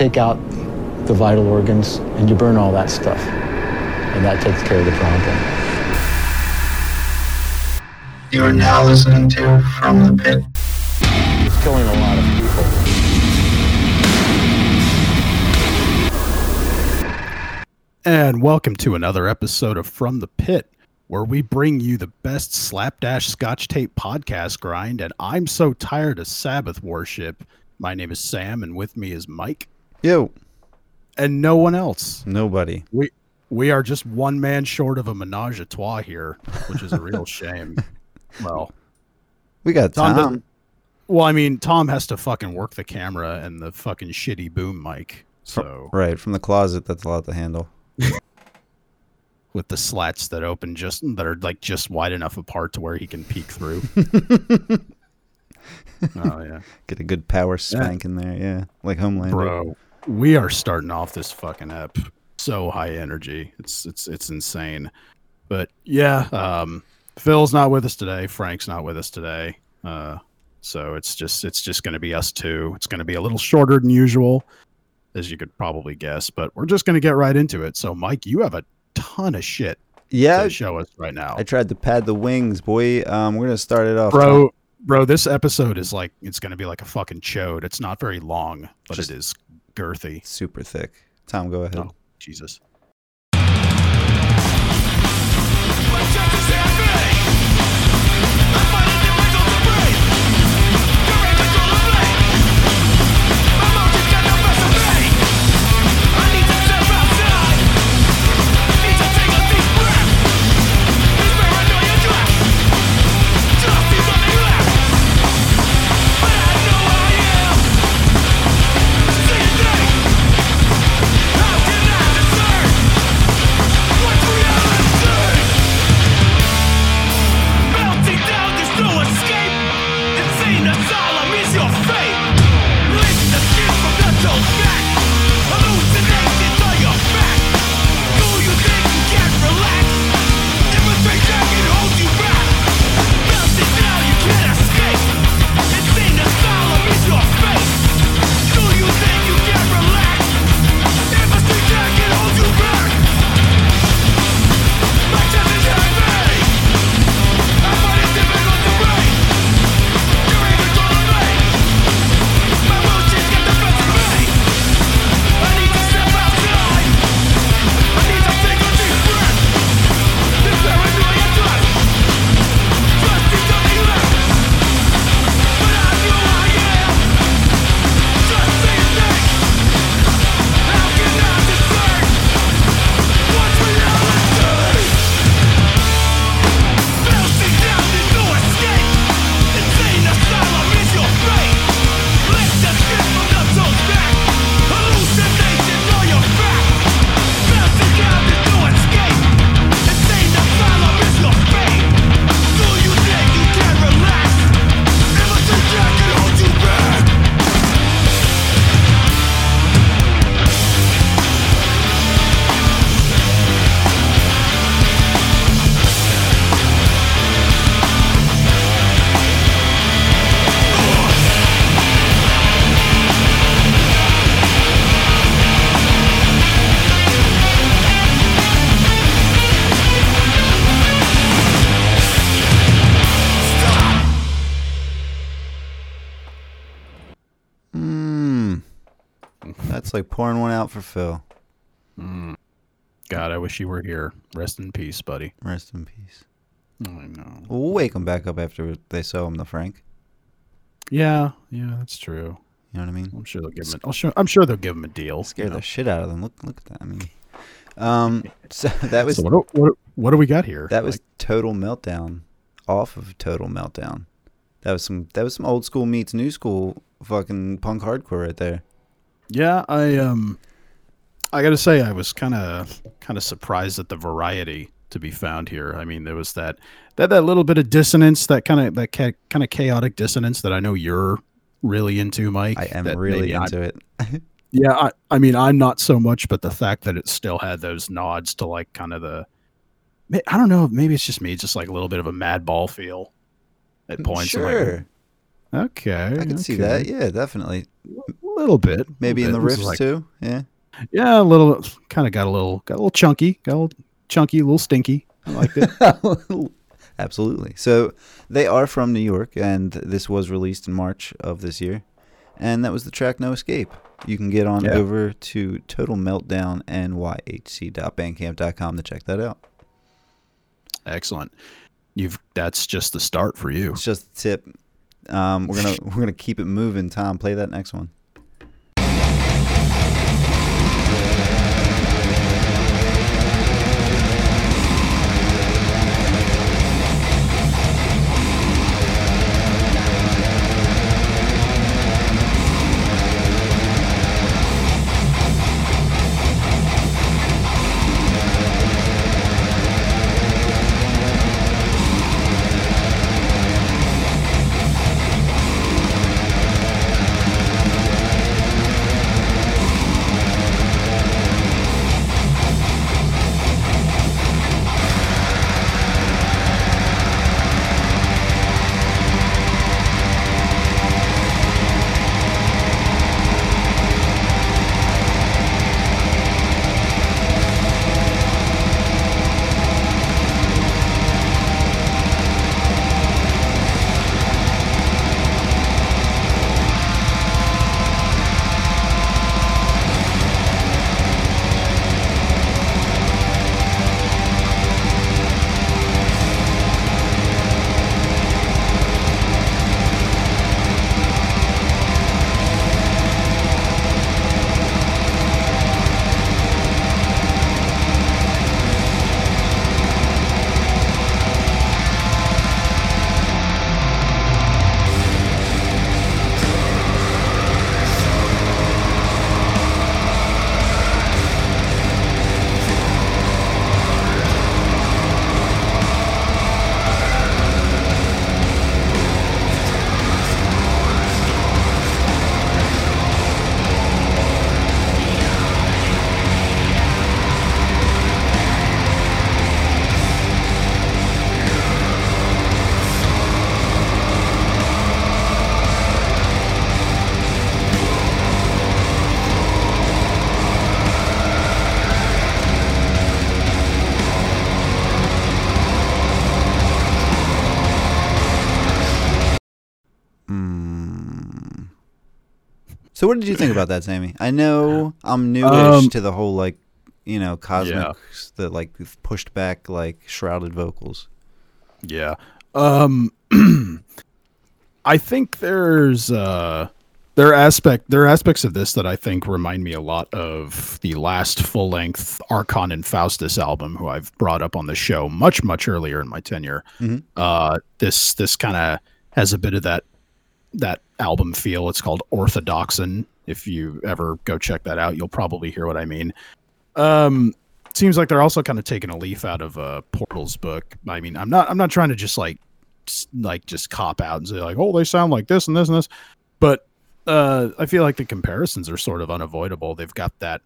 take out the vital organs and you burn all that stuff. And that takes care of the problem. You are now listening to From the Pit. It's killing a lot of people. And welcome to another episode of From the Pit, where we bring you the best slapdash scotch tape podcast grind. And I'm so tired of Sabbath worship. My name is Sam, and with me is Mike Yo, and no one else. nobody. We we are just one man short of a menage a trois here, which is a real shame. Well, We got Tom Tom. well, I mean, Tom has to fucking work the camera and the fucking shitty boom mic. So right from the closet, that's a lot to handle. with the slats that open just that are like just wide enough apart to where he can peek through. oh yeah, Get a good power spank in there, yeah, like Homelander. bro, we are starting off this fucking ep so high energy. It's it's it's insane. But yeah, um, Phil's not with us today. Frank's not with us today. Uh, so it's just it's just going to be us two. It's going to be a little shorter than usual, as you could probably guess. But we're just going to get right into it. So Mike, you have a ton of shit Yeah, to show us right now. I tried to pad the wings, boy. Um, we're gonna start it off, bro bro this episode is like it's gonna be like a fucking chode it's not very long but Just- it is girthy Super thick. Tom, go ahead. oh jesus That's like pouring one out for Phil. god i wish you were here rest in peace buddy Rest in peace. Oh, I know We'll wake him back up after they sew him the Frank. yeah yeah that's true You know what I mean? i'm sure they'll give him a, I'll sure, i'm sure they'll give him a deal Scare you know. the shit out of them. Look, look at that. I mean, um, so that was so what, do- what, what do we got here that was Like, total meltdown, off of total meltdown. That was some that was some old school meets new school fucking punk hardcore right there. Yeah i um i gotta say i was kind of kind of surprised at the variety to be found here i mean there was that that that little bit of dissonance that kind of that ca- kind of chaotic dissonance that i know you're really into mike I am really maybe I'm- into it. Yeah, I, I mean, I'm not so much, but the fact that it still had those nods to like kind of the, I don't know, maybe it's just me, just like a little bit of a Madball feel at points. I'm like, Sure. Okay, I can see that. Yeah, definitely. a little bit. Maybe in the little bit. This riffs like- too. Yeah. Yeah, a little. Kind of got a little, got a little chunky, got a little chunky, a little stinky. I liked it. Absolutely. So they are from New York, and this was released in March of this year. And that was the track No Escape. You can get on Yeah. over to Total Meltdown and nyhc.bandcamp.com to check that out. Excellent. You've that's just the start for you. It's just a tip. Um, we're gonna we're gonna keep it moving. Tom, play that next one. What did you think about that, Sammy? I know I'm newish Um, to the whole like, you know, cosmics that like pushed back like shrouded vocals. Yeah. Um I think there's uh there are aspect there are aspects of this that I think remind me a lot of the last full length Arkhon Infaustus album, who I've brought up on the show much, much earlier in my tenure. Mhm. Uh this this kind of has a bit of that that album feel. It's called Orthodoxyn. If you ever go check that out, you'll probably hear what I mean. Um seems like they're also kind of taking a leaf out of uh Portal's book. I mean, I'm not I'm not trying to just like like just cop out and say like, "Oh, they sound like this and this and this." But uh I feel like the comparisons are sort of unavoidable. They've got that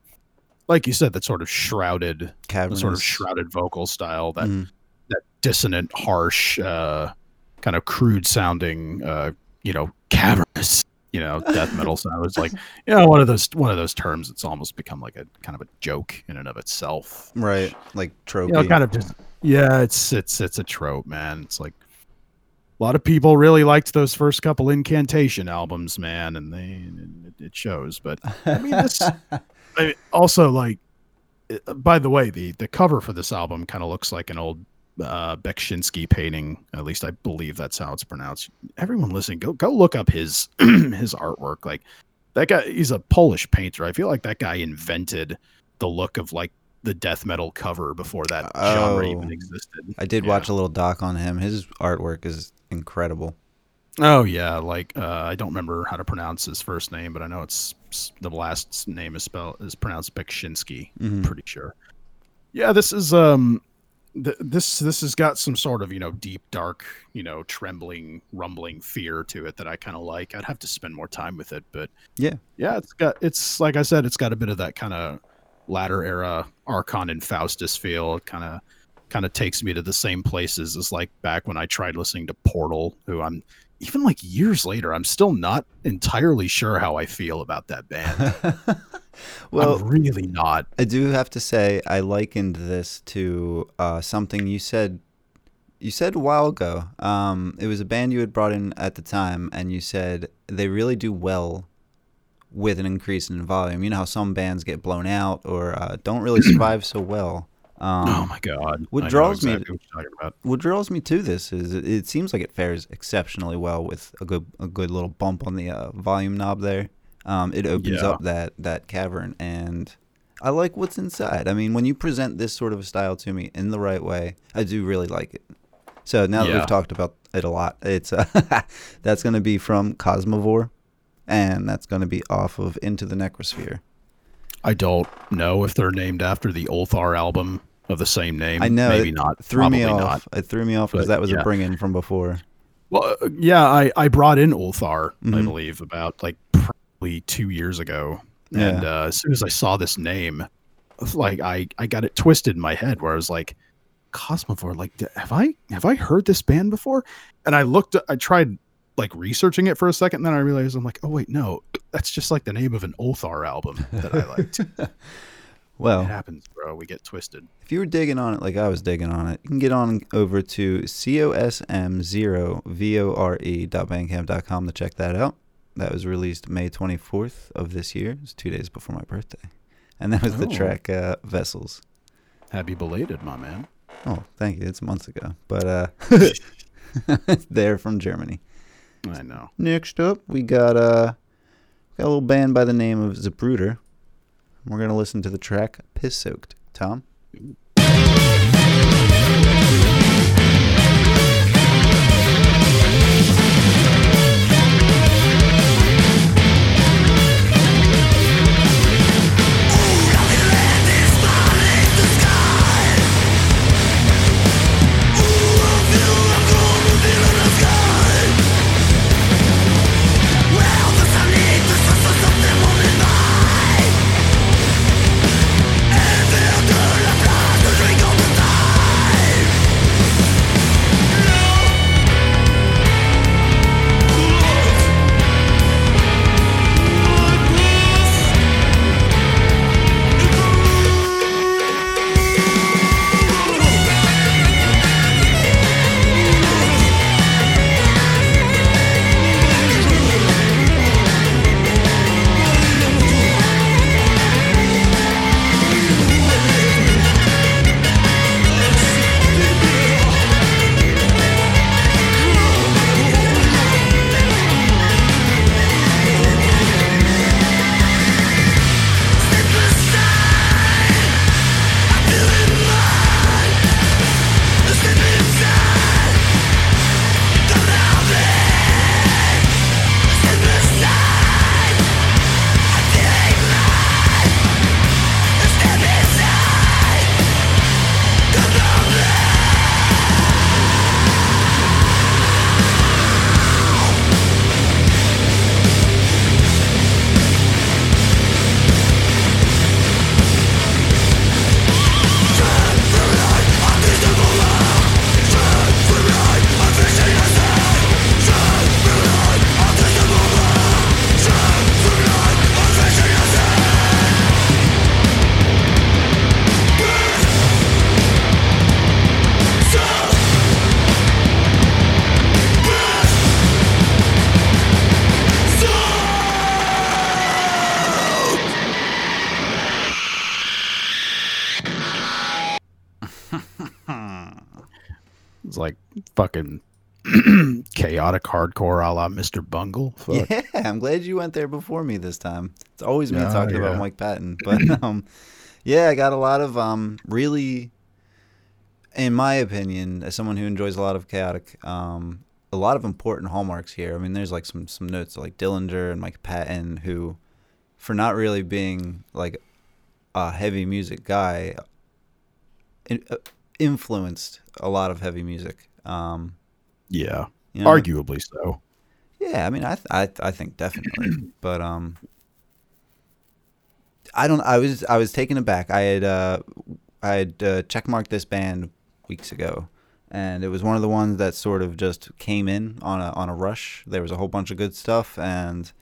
like you said that sort of shrouded sort of shrouded vocal style that Mhm. that dissonant, harsh, uh, kind of crude sounding, uh, you know, cavernous, you know, death metal sound. It's like, you know, one of those one of those terms. It's almost become like a kind of a joke in and of itself. Right, like tropey. You know, kind of just yeah, it's it's it's a trope, man. It's like a lot of people really liked those first couple incantation albums, man, and they it, it shows. But I mean, this I also like. uh, By the way, the the cover for this album kind of looks like an old uh, Beksinski painting. At least I believe that's how it's pronounced. Everyone listening, go go look up his his artwork. Like that guy, he's a Polish painter. I feel like that guy invented the look of like the death metal cover before that genre Oh. even existed. I did Yeah. watch a little doc on him. His artwork is incredible. Oh yeah, like uh, I don't remember how to pronounce his first name, but I know it's the last name is spelled is pronounced Beksinski. Mhm. Pretty sure. Yeah, this is um, th- this this has got some sort of you know deep, dark, you know, trembling, rumbling fear to it that I kind of like. I'd have to spend more time with it, but Yeah. yeah, it's got it's like I said, it's got a bit of that kind of latter era Arkhon Infaustus feel. It kind of kind of takes me to the same places as like back when I tried listening to Portal, who I'm even like years later, I'm still not entirely sure how I feel about that band. well, I'm really not. I do have to say I likened this to uh, something you said. You said a while ago. Um, it was a band you had brought in at the time, and you said they really do well with an increase in volume. You know how some bands get blown out or uh, don't really survive so well. Um, oh my god! what I draws me- what what draws me to this is it, it seems like it fares exceptionally well with a good a good little bump on the uh, volume knob there. Um, it opens Yeah. up that that cavern, and I like what's inside. I mean, when you present this sort of a style to me in the right way, I do really like it. So now that we've talked about it a lot, it's uh, that's going to be from Cosmovore, and that's going to be off of Into the Necrosphere. I don't know if they're named after the Ulthar album of the same name. I know maybe it not. Threw me off. Not. It threw me off because that was yeah. a bring in from before. Well, uh, yeah, I I brought in Ulthar, I Mhm. believe, about like probably two years ago, and uh, as soon as I saw this name, like I I got it twisted in my head where I was like, Cosmovore, like have I have I heard this band before? And I looked, I tried like researching it for a second, and then I realized I'm like, oh wait, no, that's just like the name of an Ulthar album that I liked. well, it happens, bro. We get twisted. If you were digging on it like I was digging on it, you can get on over to cosm0vore.bandcamp.com to check that out. That was released May 24th of this year. It was two days before my birthday. And that was the Oh. track uh, Vessels. Happy belated, my man. Oh, thank you. It's months ago. But uh, they're from Germany. I know. Next up, we got, uh, got a little band by the name of Zapruder. We're going to listen to the track Piss Soaked. Tom? It's hardcore a la Mr. Bungle. Fuck. Yeah, I'm glad you went there before me this time. It's always me Yeah, talking about. Mike Patton, but um, yeah, I got a lot of um, really, in my opinion, as someone who enjoys a lot of chaotic, um, a lot of important hallmarks here. I mean, there's like some some notes like Dillinger and Mike Patton, who, for not really being like a heavy music guy, in, uh, influenced a lot of heavy music. Um, Yeah. You know, Arguably so. Yeah, I mean, I th- I th- I think definitely, but um, I don't. I was I was taken aback. I had uh, I had uh, checkmarked this band weeks ago, and it was one of the ones that sort of just came in on a on a rush. There was a whole bunch of good stuff, and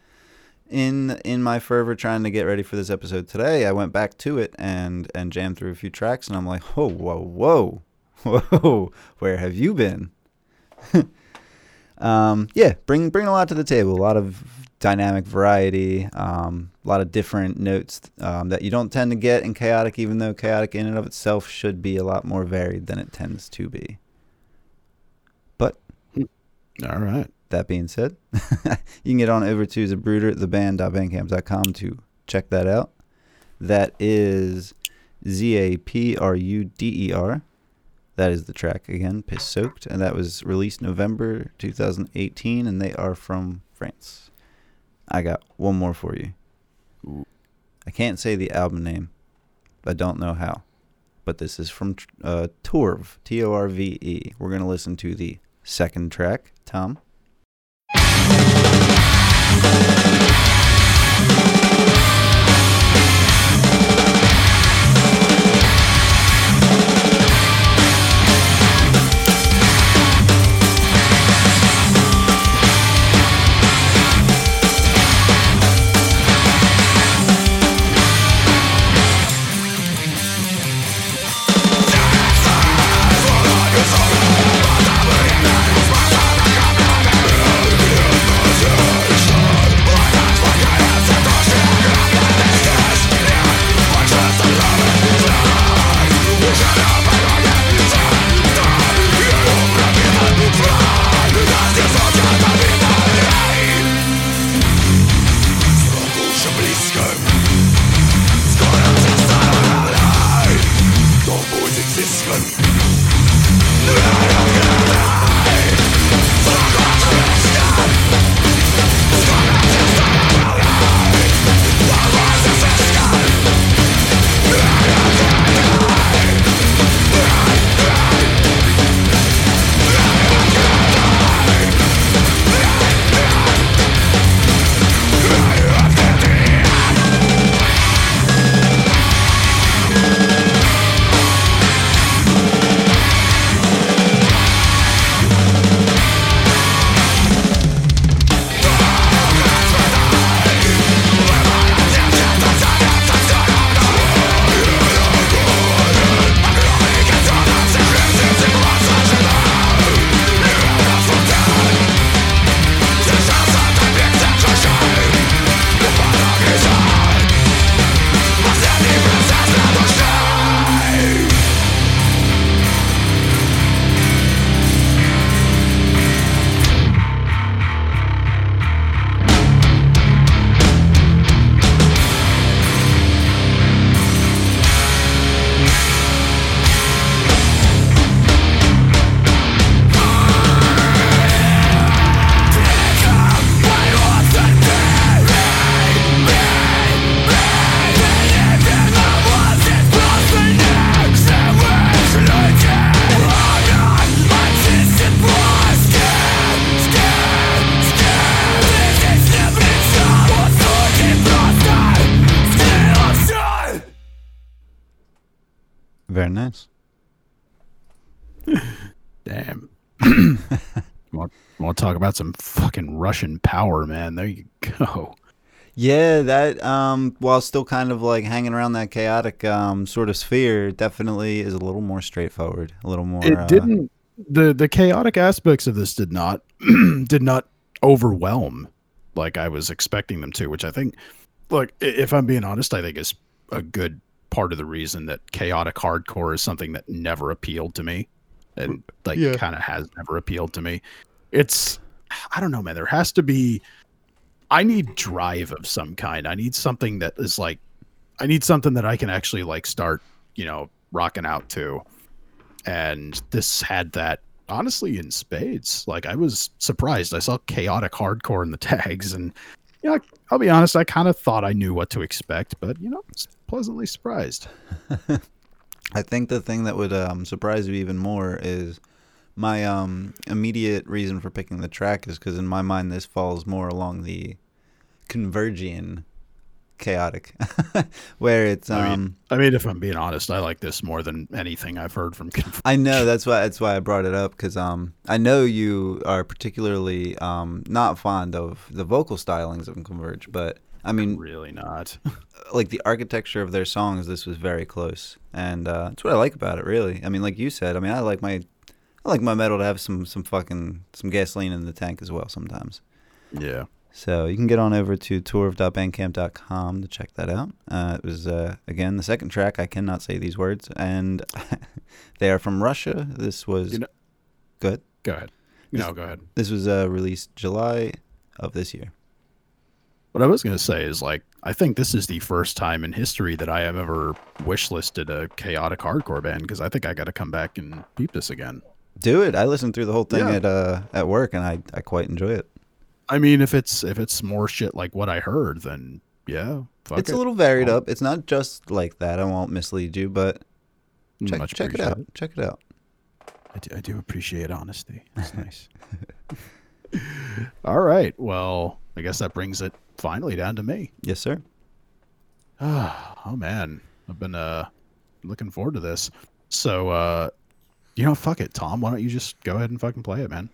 in in my fervor trying to get ready for this episode today, I went back to it and and jammed through a few tracks, and I'm like, whoa, whoa, whoa, whoa, where have you been? um, yeah, bring bring a lot to the table, a lot of dynamic variety, um, a lot of different notes um, that you don't tend to get in chaotic, even though chaotic in and of itself should be a lot more varied than it tends to be. But All right. that being said, you can get on over to Zapruder, theband.bandcamp.com to check that out. That is Z A P R U D E R. That is the track again, Piss Soaked, and that was released November 2018, and they are from France. I got one more for you. I can't say the album name. I don't know how. But this is from uh, Torve, T O R V E. We're going to listen to the second track. Tom? Very nice. Damn. want, want to talk about some fucking Russian power, man? There you go. Yeah, that um, while still kind of like hanging around that chaotic um, sort of sphere, definitely is a little more straightforward, a little more. It uh, didn't. the The chaotic aspects of this did not did not overwhelm like I was expecting them to, which I think. Look, if I'm being honest, I think is a good part of the reason that chaotic hardcore is something that never appealed to me, and like Yeah. kind of has never appealed to me. It's I don't know, man. There has to be. I need drive of some kind. I need something that is like, I need something that I can actually like start, you know, rocking out to. And this had that honestly in spades. Like I was surprised. I saw chaotic hardcore in the tags, and yeah, I'll be honest. I kind of thought I knew what to expect, but you know, pleasantly surprised. I think the thing that would um, surprise you even more is my um, immediate reason for picking the track is because in my mind this falls more along the convergian chaotic, where it's um. I mean, I mean, if I'm being honest, I like this more than anything I've heard from. I know that's why that's why I brought it up because um I know you are particularly um not fond of the vocal stylings of Converge, but I mean really not. like the architecture of their songs, this was very close, and uh, that's what I like about it. Really, I mean, like you said, I mean, I like my I like my metal to have some some fucking some gasoline in the tank as well sometimes. yeah. So you can get on over to torve.bandcamp.com to check that out. Uh, it was uh, again the second track. I cannot say these words, and they are from Russia. This was You know- good. Go ahead. No, go ahead. This was uh, released July of this year. What I was going to say is like, I think this is the first time in history that I have ever wishlisted a chaotic hardcore band because I think I got to come back and peep this again. Do it. I listened through the whole thing Yeah. at uh, at work, and I, I quite enjoy it. I mean, if it's if it's more shit like what I heard, then yeah, fuck it's it. a little varied up. It's not just like that. I won't mislead you, but check, Much check it out. Check it out. I do, I do appreciate honesty. It's nice. All right. Well, I guess that brings it finally down to me. Yes, sir. oh man, I've been uh looking forward to this. So uh you know, fuck it, Tom. Why don't you just go ahead and fucking play it, man?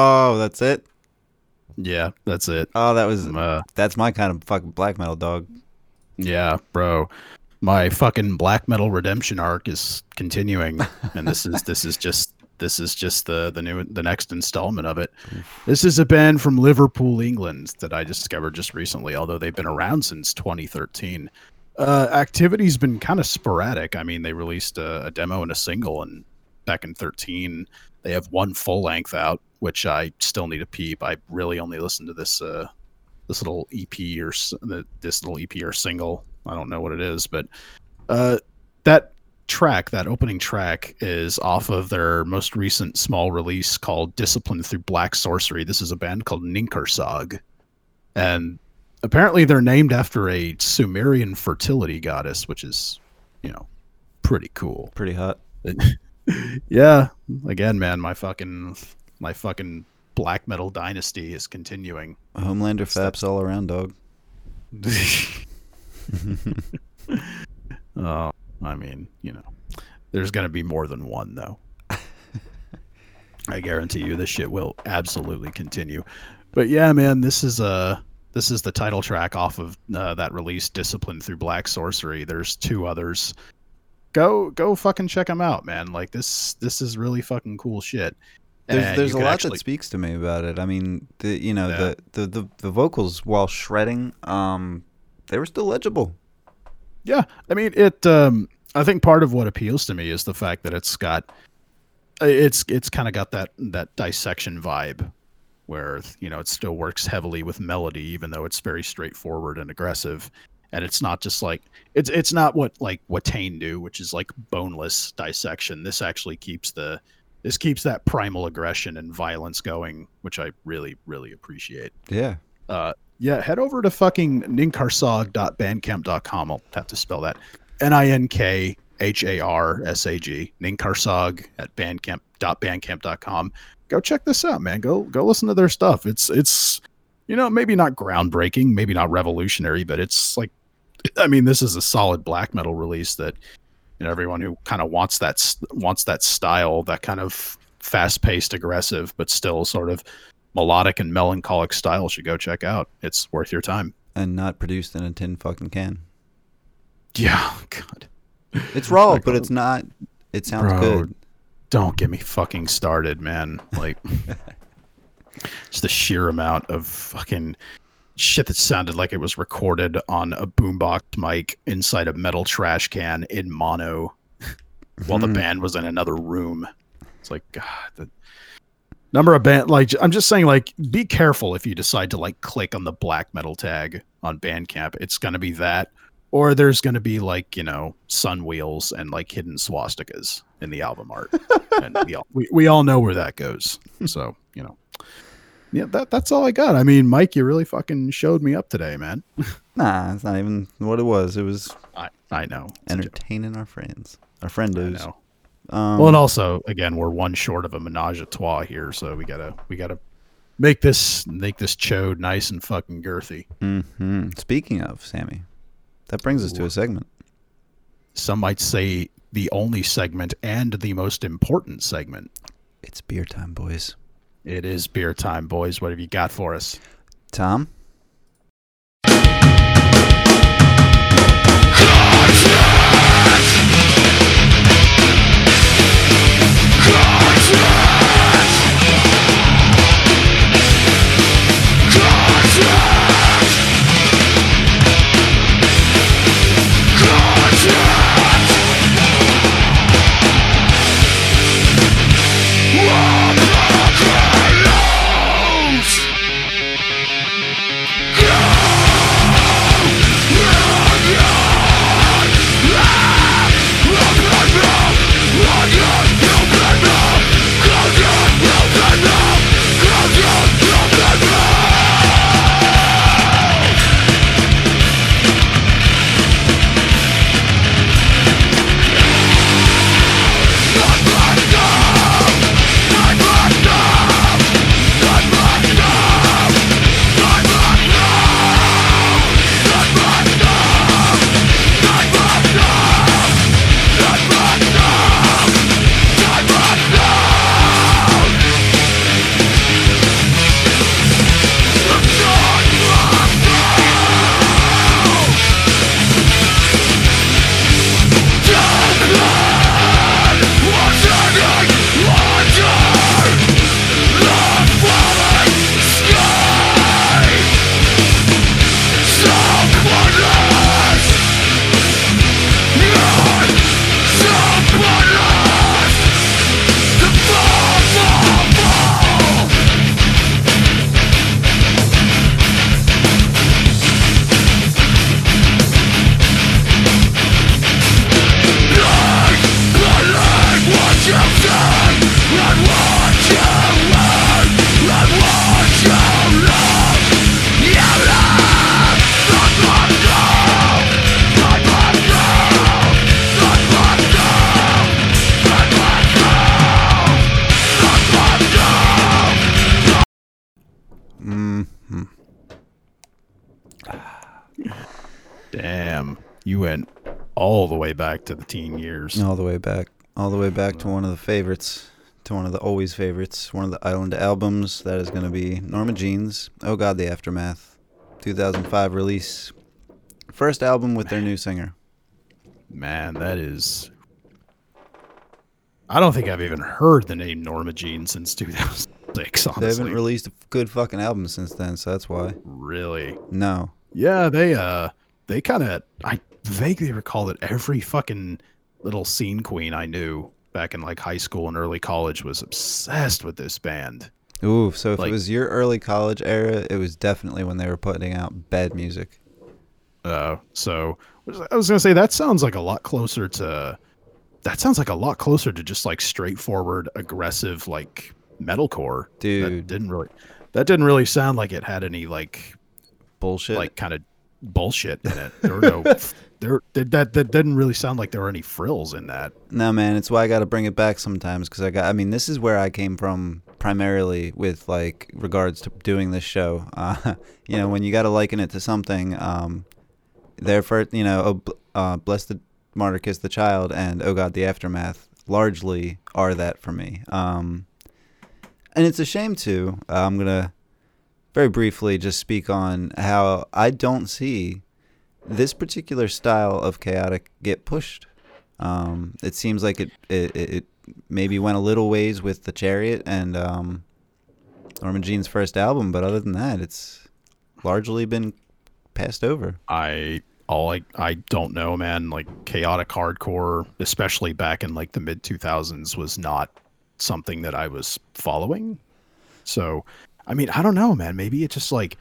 Oh, that's it. Yeah, that's it. Oh, that was uh, that's my kind of fucking black metal dog. yeah, bro. My fucking black metal redemption arc is continuing, and this is this is just this is just the the new the next installment of it. This is a band from Liverpool, England, that I discovered just recently. Although they've been around since 2013, uh, activity's been kind of sporadic. I mean, they released a, a demo and a single, and back in 13, they have one full length out, which I still need to peep. I really only listened to this uh, this little EP or this little EP or single. I don't know what it is, but uh, that track, that opening track, is off of their most recent small release called "Discipline Through Black Sorcery." This is a band called Ninkharsag, and apparently they're named after a Sumerian fertility goddess, which is, you know, pretty cool. Pretty hot. yeah, again, man, my fucking my fucking black metal dynasty is continuing. Homelander faps all around, dog. Oh, I mean, you know, there's gonna be more than one though. I guarantee you, this shit will absolutely continue. But yeah, man, this is uh this is the title track off of uh, that release, "Discipline Through Black Sorcery." There's two others. Go go fucking check them out, man. Like this this is really fucking cool shit. There's And there's a lot actually- that speaks to me about it. I mean, the you know Yeah. the, the the the vocals while shredding, um, they were still legible. Yeah, I mean it. Um, I think part of what appeals to me is the fact that it's got, it's it's kind of got that that dissection vibe, where you know it still works heavily with melody, even though it's very straightforward and aggressive, and it's not just like it's it's not what like what Tane do, which is like boneless dissection. This actually keeps the this keeps that primal aggression and violence going, which I really really appreciate. Yeah. Uh, yeah, head over to fucking ninkharsag.bandcamp.com. I'll have to spell that. N I N K H A R S A G. Ninkharsag at bandcamp.bandcamp.com. Go check this out, man. Go go listen to their stuff. It's it's you know, maybe not groundbreaking, maybe not revolutionary, but it's like I mean, this is a solid black metal release that you know everyone who kind of wants that wants that style, that kind of fast-paced, aggressive, but still sort of melodic and melancholic style should go check out. It's worth your time. And not produced in a tin fucking can. Yeah, God. It's raw, Like, but it's not. It sounds Bro, good. Don't get me fucking started, man. Like just the sheer amount of fucking shit that sounded like it was recorded on a boombox mic inside a metal trash can in mono while the hmm. band was in another room. It's like God, the number of band like I'm just saying like be careful if you decide to like click on the black metal tag on Bandcamp. It's gonna be that. Or there's gonna be like, you know, sun wheels and like hidden swastikas in the album art. and we all we, we all know where that goes. So. Yeah, that that's all I got. I mean, Mike, you really fucking showed me up today, man. Nah, it's not even what it was. It was I I know. Entertaining our friends, our friend is. I friendos. know. Um, well, and also, again, we're one short of a menage a trois here, so we gotta we gotta make this make this chode nice and fucking girthy. mhm. Speaking of Sammy, that brings us to a segment. Some might say the only segment and the most important segment. It's beer time, boys. It is beer time, boys. What have you got for us? Tom, to the teen years. all the way back, all the way back to one of the favorites, to one of the always favorites, one of the Island albums. That is going to be Norma Jeans. Oh God, the aftermath, 2005 release, first album with their new singer. Man, that is. I don't think I've even heard the name Norma Jean since 2006. Honestly, They haven't released a good fucking album since then, so that's why. really. No, Yeah, they uh, they kind of. I vaguely recall that every fucking little scene queen I knew back in like high school and early college was obsessed with this band. ooh. So if Like- it was your early college era, it was definitely when they were putting out bad music. Uh, so I was gonna say that sounds like a lot closer to. That sounds like a lot closer to just like straightforward, aggressive, like metalcore. that Dude. didn't really. That didn't really sound like it had any like Bullshit. like kind of bullshit in it. There were no. there that that didn't really sound like there were any frills in that. No, man, it's why I got to bring it back sometimes because I got. I mean, this is where I came from primarily with like regards to doing this show. Uh, you know, when you got to liken it to something, um, there first, you know, oh, uh, blessed Martyr the child and oh God the aftermath largely are that for me. Um, and it's a shame too. Uh, I'm gonna very briefly just speak on how I don't see this particular style of chaotic get pushed. Um, it seems like it, it it maybe went a little ways with the Chariot and um, Norma Jean's first album, but other than that, it's largely been passed over. I all I I don't know, man. Like chaotic hardcore, especially back in like the mid two thousands, was not something that I was following. So, I mean, I don't know, man. Maybe it just like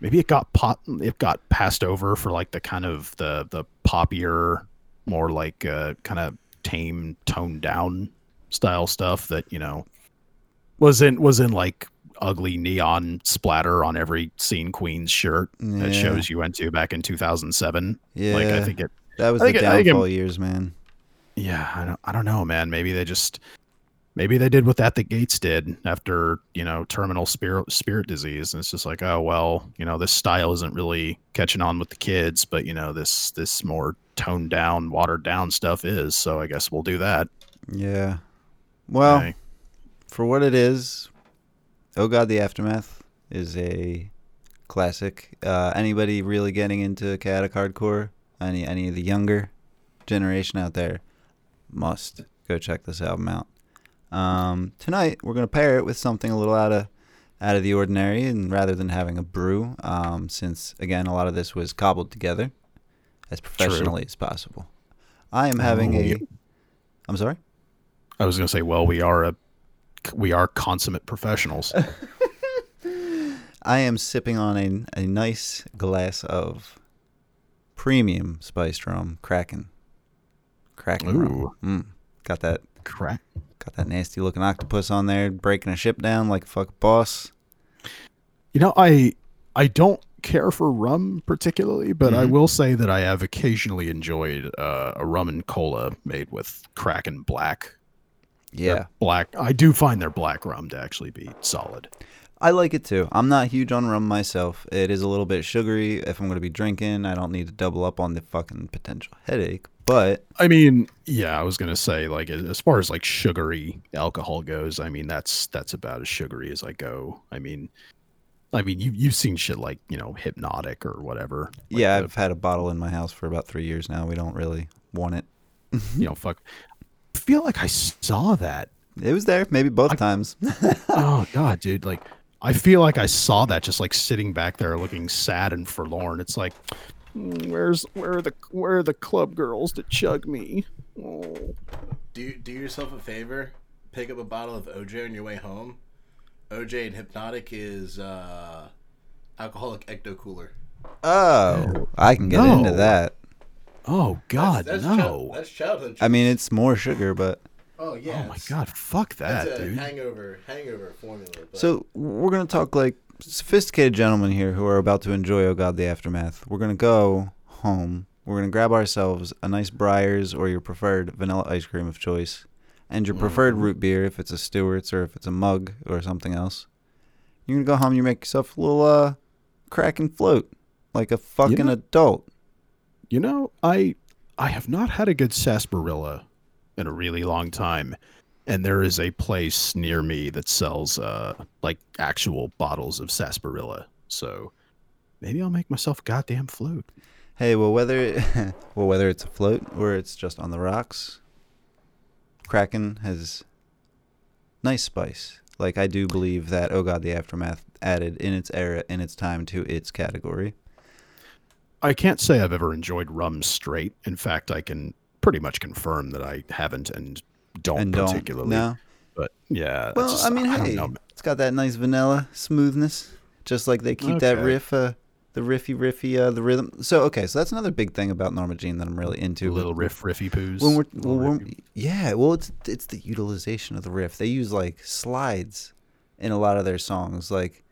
maybe it got pot it got passed over for like the kind of the the poppier, more like uh, kind of tame, toned down style stuff that you know was in was in like ugly neon splatter on every scene queen's shirt Yeah. that shows you went to back in 2007 Yeah, like i think it that was I the it- I it- years, man. yeah i don't, I don't know man maybe they just maybe they did what that the gates did after you know terminal spirit spirit disease and it's just like oh well you know this style isn't really catching on with the kids but you know this this more toned down watered down stuff is so i guess we'll do that Yeah. Well, Okay. for what it is, Oh God, the Aftermath is a classic. Uh, anybody really getting into chaotic hardcore, any any of the younger generation out there, must go check this album out. Um, tonight we're gonna pair it with something a little out of out of the ordinary, and rather than having a brew, um, since again a lot of this was cobbled together as professionally as possible, I am having Oh, a. yeah. I'm sorry. i was going to say well we are a we are consummate professionals I am sipping on a, a nice glass of premium spiced rum, Kraken. Kraken rum. Ooh. Mm. Got that crack got that nasty looking octopus on there, breaking a ship down like a fuck boss. You know, I I don't care for rum particularly, but I Mhm. will say that I have occasionally enjoyed uh, a rum and cola made with Kraken Black. Yeah. black. I do find their black rum to actually be solid. I like it too. I'm not huge on rum myself. It is a little bit sugary. If I'm going to be drinking, I don't need to double up on the fucking potential headache. But I mean, yeah, I was gonna say like as far as like sugary alcohol goes, I mean that's that's about as sugary as I go. I mean, I mean you you've seen shit like you know Hpnotiq or whatever. like yeah, the- I've had a bottle in my house for about three years now. We don't really want it. you know fuck. I feel like I saw that It was there, maybe both times. oh god dude like i feel like i saw that just like sitting back there looking sad and forlorn it's like "Mm, where's where are the where are the club girls to chug me oh. Do do yourself a favor. Pick up a bottle of OJ on your way home. OJ and Hpnotiq is uh, alcoholic ecto cooler. oh, I can get No. into that. oh god that's no child- that's childhood. I mean, it's more sugar, but oh yeah. oh my god fuck that That's a dude hangover hangover formula. But so we're gonna talk like sophisticated gentlemen here who are about to enjoy Oh God the Aftermath. We're gonna go home. We're gonna grab ourselves a nice Breyers or your preferred vanilla ice cream of choice, and your preferred root beer if it's a Stewart's or if it's a mug or something else. You're gonna go home. You make yourself a little uh, Kraken float like a fucking know- adult. you know i i have not had a good sarsaparilla in a really long time and there is a place near me that sells uh like actual bottles of sarsaparilla so maybe i'll make myself a goddamn float. Hey, well whether well whether it's a float or it's just on the rocks, Kraken has nice spice. Like I do believe that Oh God the Aftermath added in its era in its time to its category. I can't say I've ever enjoyed rum straight. In fact, I can pretty much confirm that I haven't and don't and don't particularly. no. But yeah. Well, just- I mean, don't hey, know. it's got that nice vanilla smoothness, just like they keep that riff uh, the riffy riffy uh, the rhythm. So okay, so that's another big thing about Norma Jean that I'm really into. Little riff riffy poos. when we're, well, when, riffy- yeah, well, it's it's the utilization of the riff. They use like slides in a lot of their songs. Like,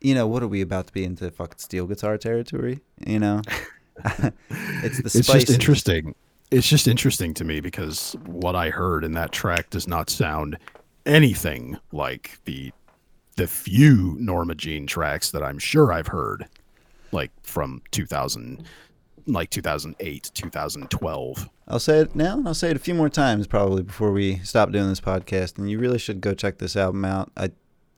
you know, what are we about to be into fucking steel guitar territory? You know, it's the spice. it's just interesting. It's just interesting to me because what I heard in that track does not sound anything like the the few Norma Jean tracks that I'm sure I've heard, like from 2000, like 2008, 2012. I'll say it now, and I'll say it a few more times probably before we stop doing this podcast. And you really should go check this album out. I,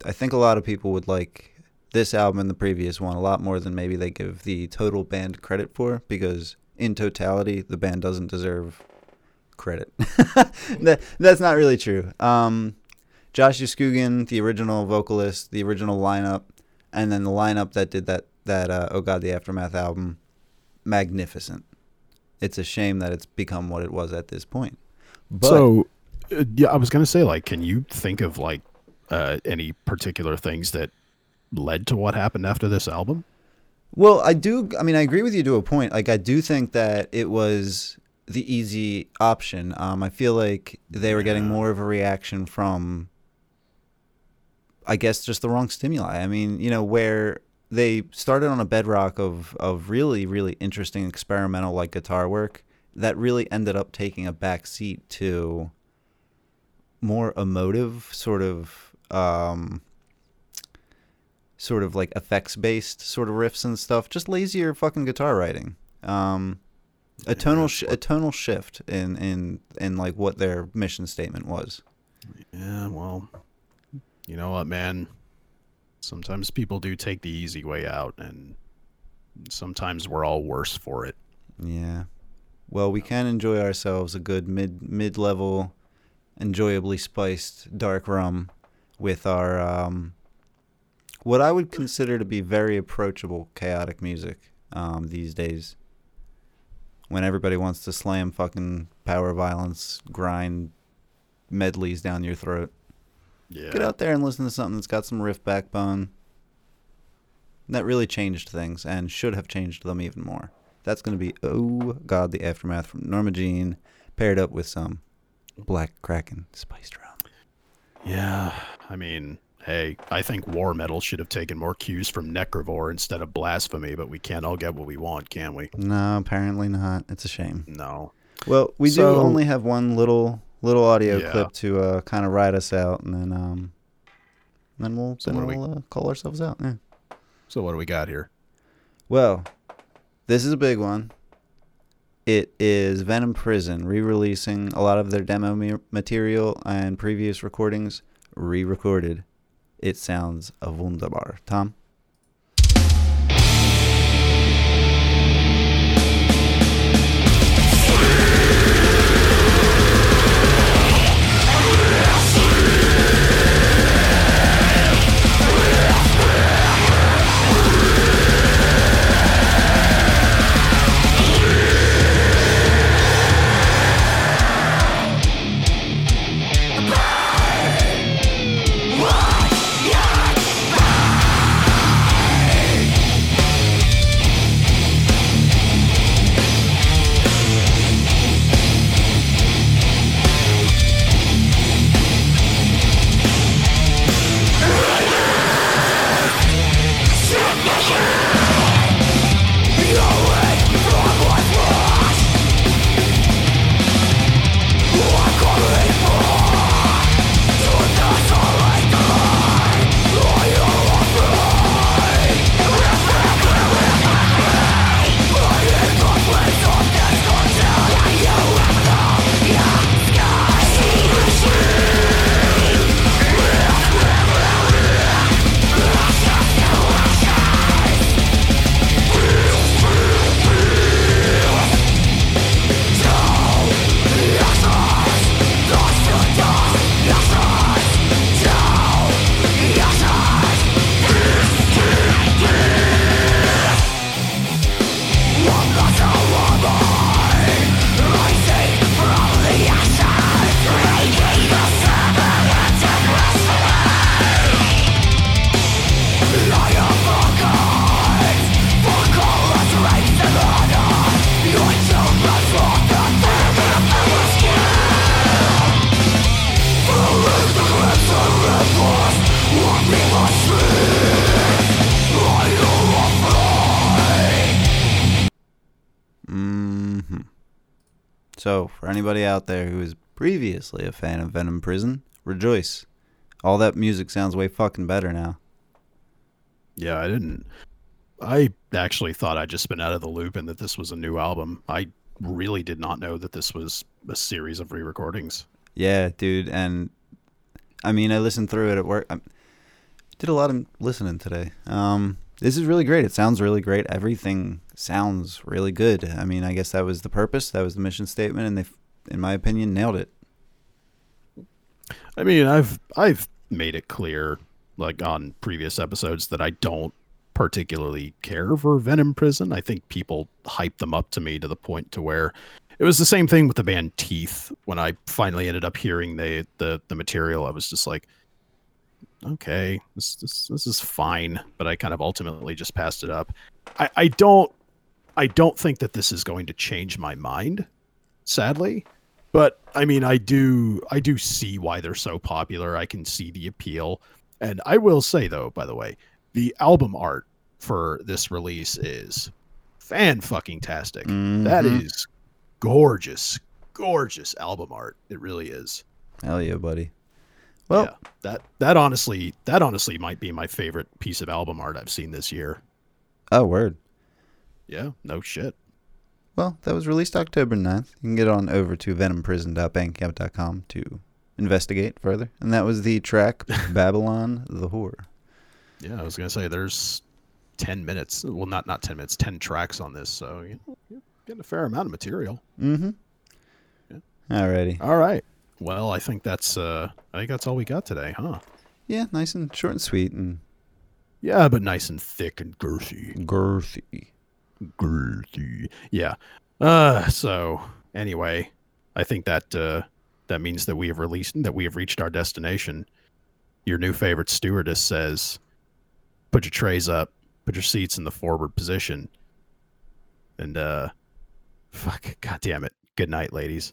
I think a lot of people would like this album and the previous one a lot more than maybe they give the total band credit for, because in totality, the band doesn't deserve credit. that, that's not really true. Um, Josh Scogin, the original vocalist, the original lineup, and then the lineup that did that that uh, Oh God, the Aftermath album, magnificent it's a shame that it's become what it was at this point. But so, uh, yeah, I was gonna say, like, can you think of like uh, any particular things that led to what happened after this album? Well, I do. I mean, I agree with you to a point. Like, I do think that it was the easy option. Um, I feel like they were getting more of a reaction from, I guess, just the wrong stimuli. I mean, you know, where they started on a bedrock of of really, really interesting experimental like guitar work that really ended up taking a back seat to more emotive sort of um sort of like effects based sort of riffs and stuff just lazier fucking guitar writing um a tonal sh- a tonal shift in in in like what their mission statement was Yeah, well, you know what, man? Sometimes people do take the easy way out, and sometimes we're all worse for it. yeah well we can enjoy ourselves a good mid mid level enjoyably spiced dark rum with our um what I would consider to be very approachable chaotic music um, these days. When everybody wants to slam fucking power violence grind medleys down your throat. Yeah. Get out there and listen to something that's got some riff backbone. That really changed things and should have changed them even more. That's going to be Oh God, the Aftermath from Norma Jean, paired up with some Black Kraken spiced rum. Yeah. I mean, hey, I think war metal should have taken more cues from Necrovore instead of blasphemy, but we can't all get what we want, can we? No, apparently not. It's a shame. No. Well, we So- do only have one little little audio Yeah. clip to uh, kind of ride us out, and then um, then we'll So then we'll uh, call ourselves out. Yeah. So what do we got here? Well, this is a big one. It is Venom Prison re-releasing a lot of their demo material and previous recordings re-recorded. It sounds a wunderbar. Tom. So, for anybody out there who was previously a fan of Venom Prison, rejoice. All that music sounds way fucking better now. Yeah, I didn't. I actually thought I'd just been out of the loop and that this was a new album. I really did not know that this was a series of re-recordings. Yeah, dude, and I mean, I listened through it at work. I did a lot of listening today. Um, this is really great. It sounds really great. Everything sounds really good. I mean, I guess that was the purpose. That was the mission statement, and they, in my opinion, nailed it. I mean, I've I've made it clear, like on previous episodes, that I don't particularly care for Venom Prison. I think people hype them up to me to the point to where it was the same thing with the band Teeth. When I finally ended up hearing the the, the material, I was just like, okay, this, this this is fine. But I kind of ultimately just passed it up. I, I don't I don't think that this is going to change my mind, sadly. But I mean, I do I do see why they're so popular. I can see the appeal. And I will say though, by the way, the album art for this release is fan fucking tastic. That Mhm. is gorgeous, gorgeous album art. It really is. Hell yeah, buddy. Well, yeah, that that honestly that honestly might be my favorite piece of album art I've seen this year. oh, word. Yeah, no shit. Well, that was released October 9th. You can get on over to venomprison.bandcamp.com to investigate further. And that was the track Babylon the Whore. Yeah, I was gonna say there's ten minutes. Well, not not ten minutes, ten tracks on this. So you know, you're getting a fair amount of material. Mm-hmm. Yeah. Alrighty. All right. Well, I think that's uh I think that's all we got today, huh? Yeah, nice and short and sweet and Yeah, but nice and thick and girthy. girthy. Girthy. Yeah. Uh so anyway, I think that uh that means that we have released that we have reached our destination. Your new favorite stewardess says put your trays up, put your seats in the forward position. And uh fuck god damn it. Good night, ladies.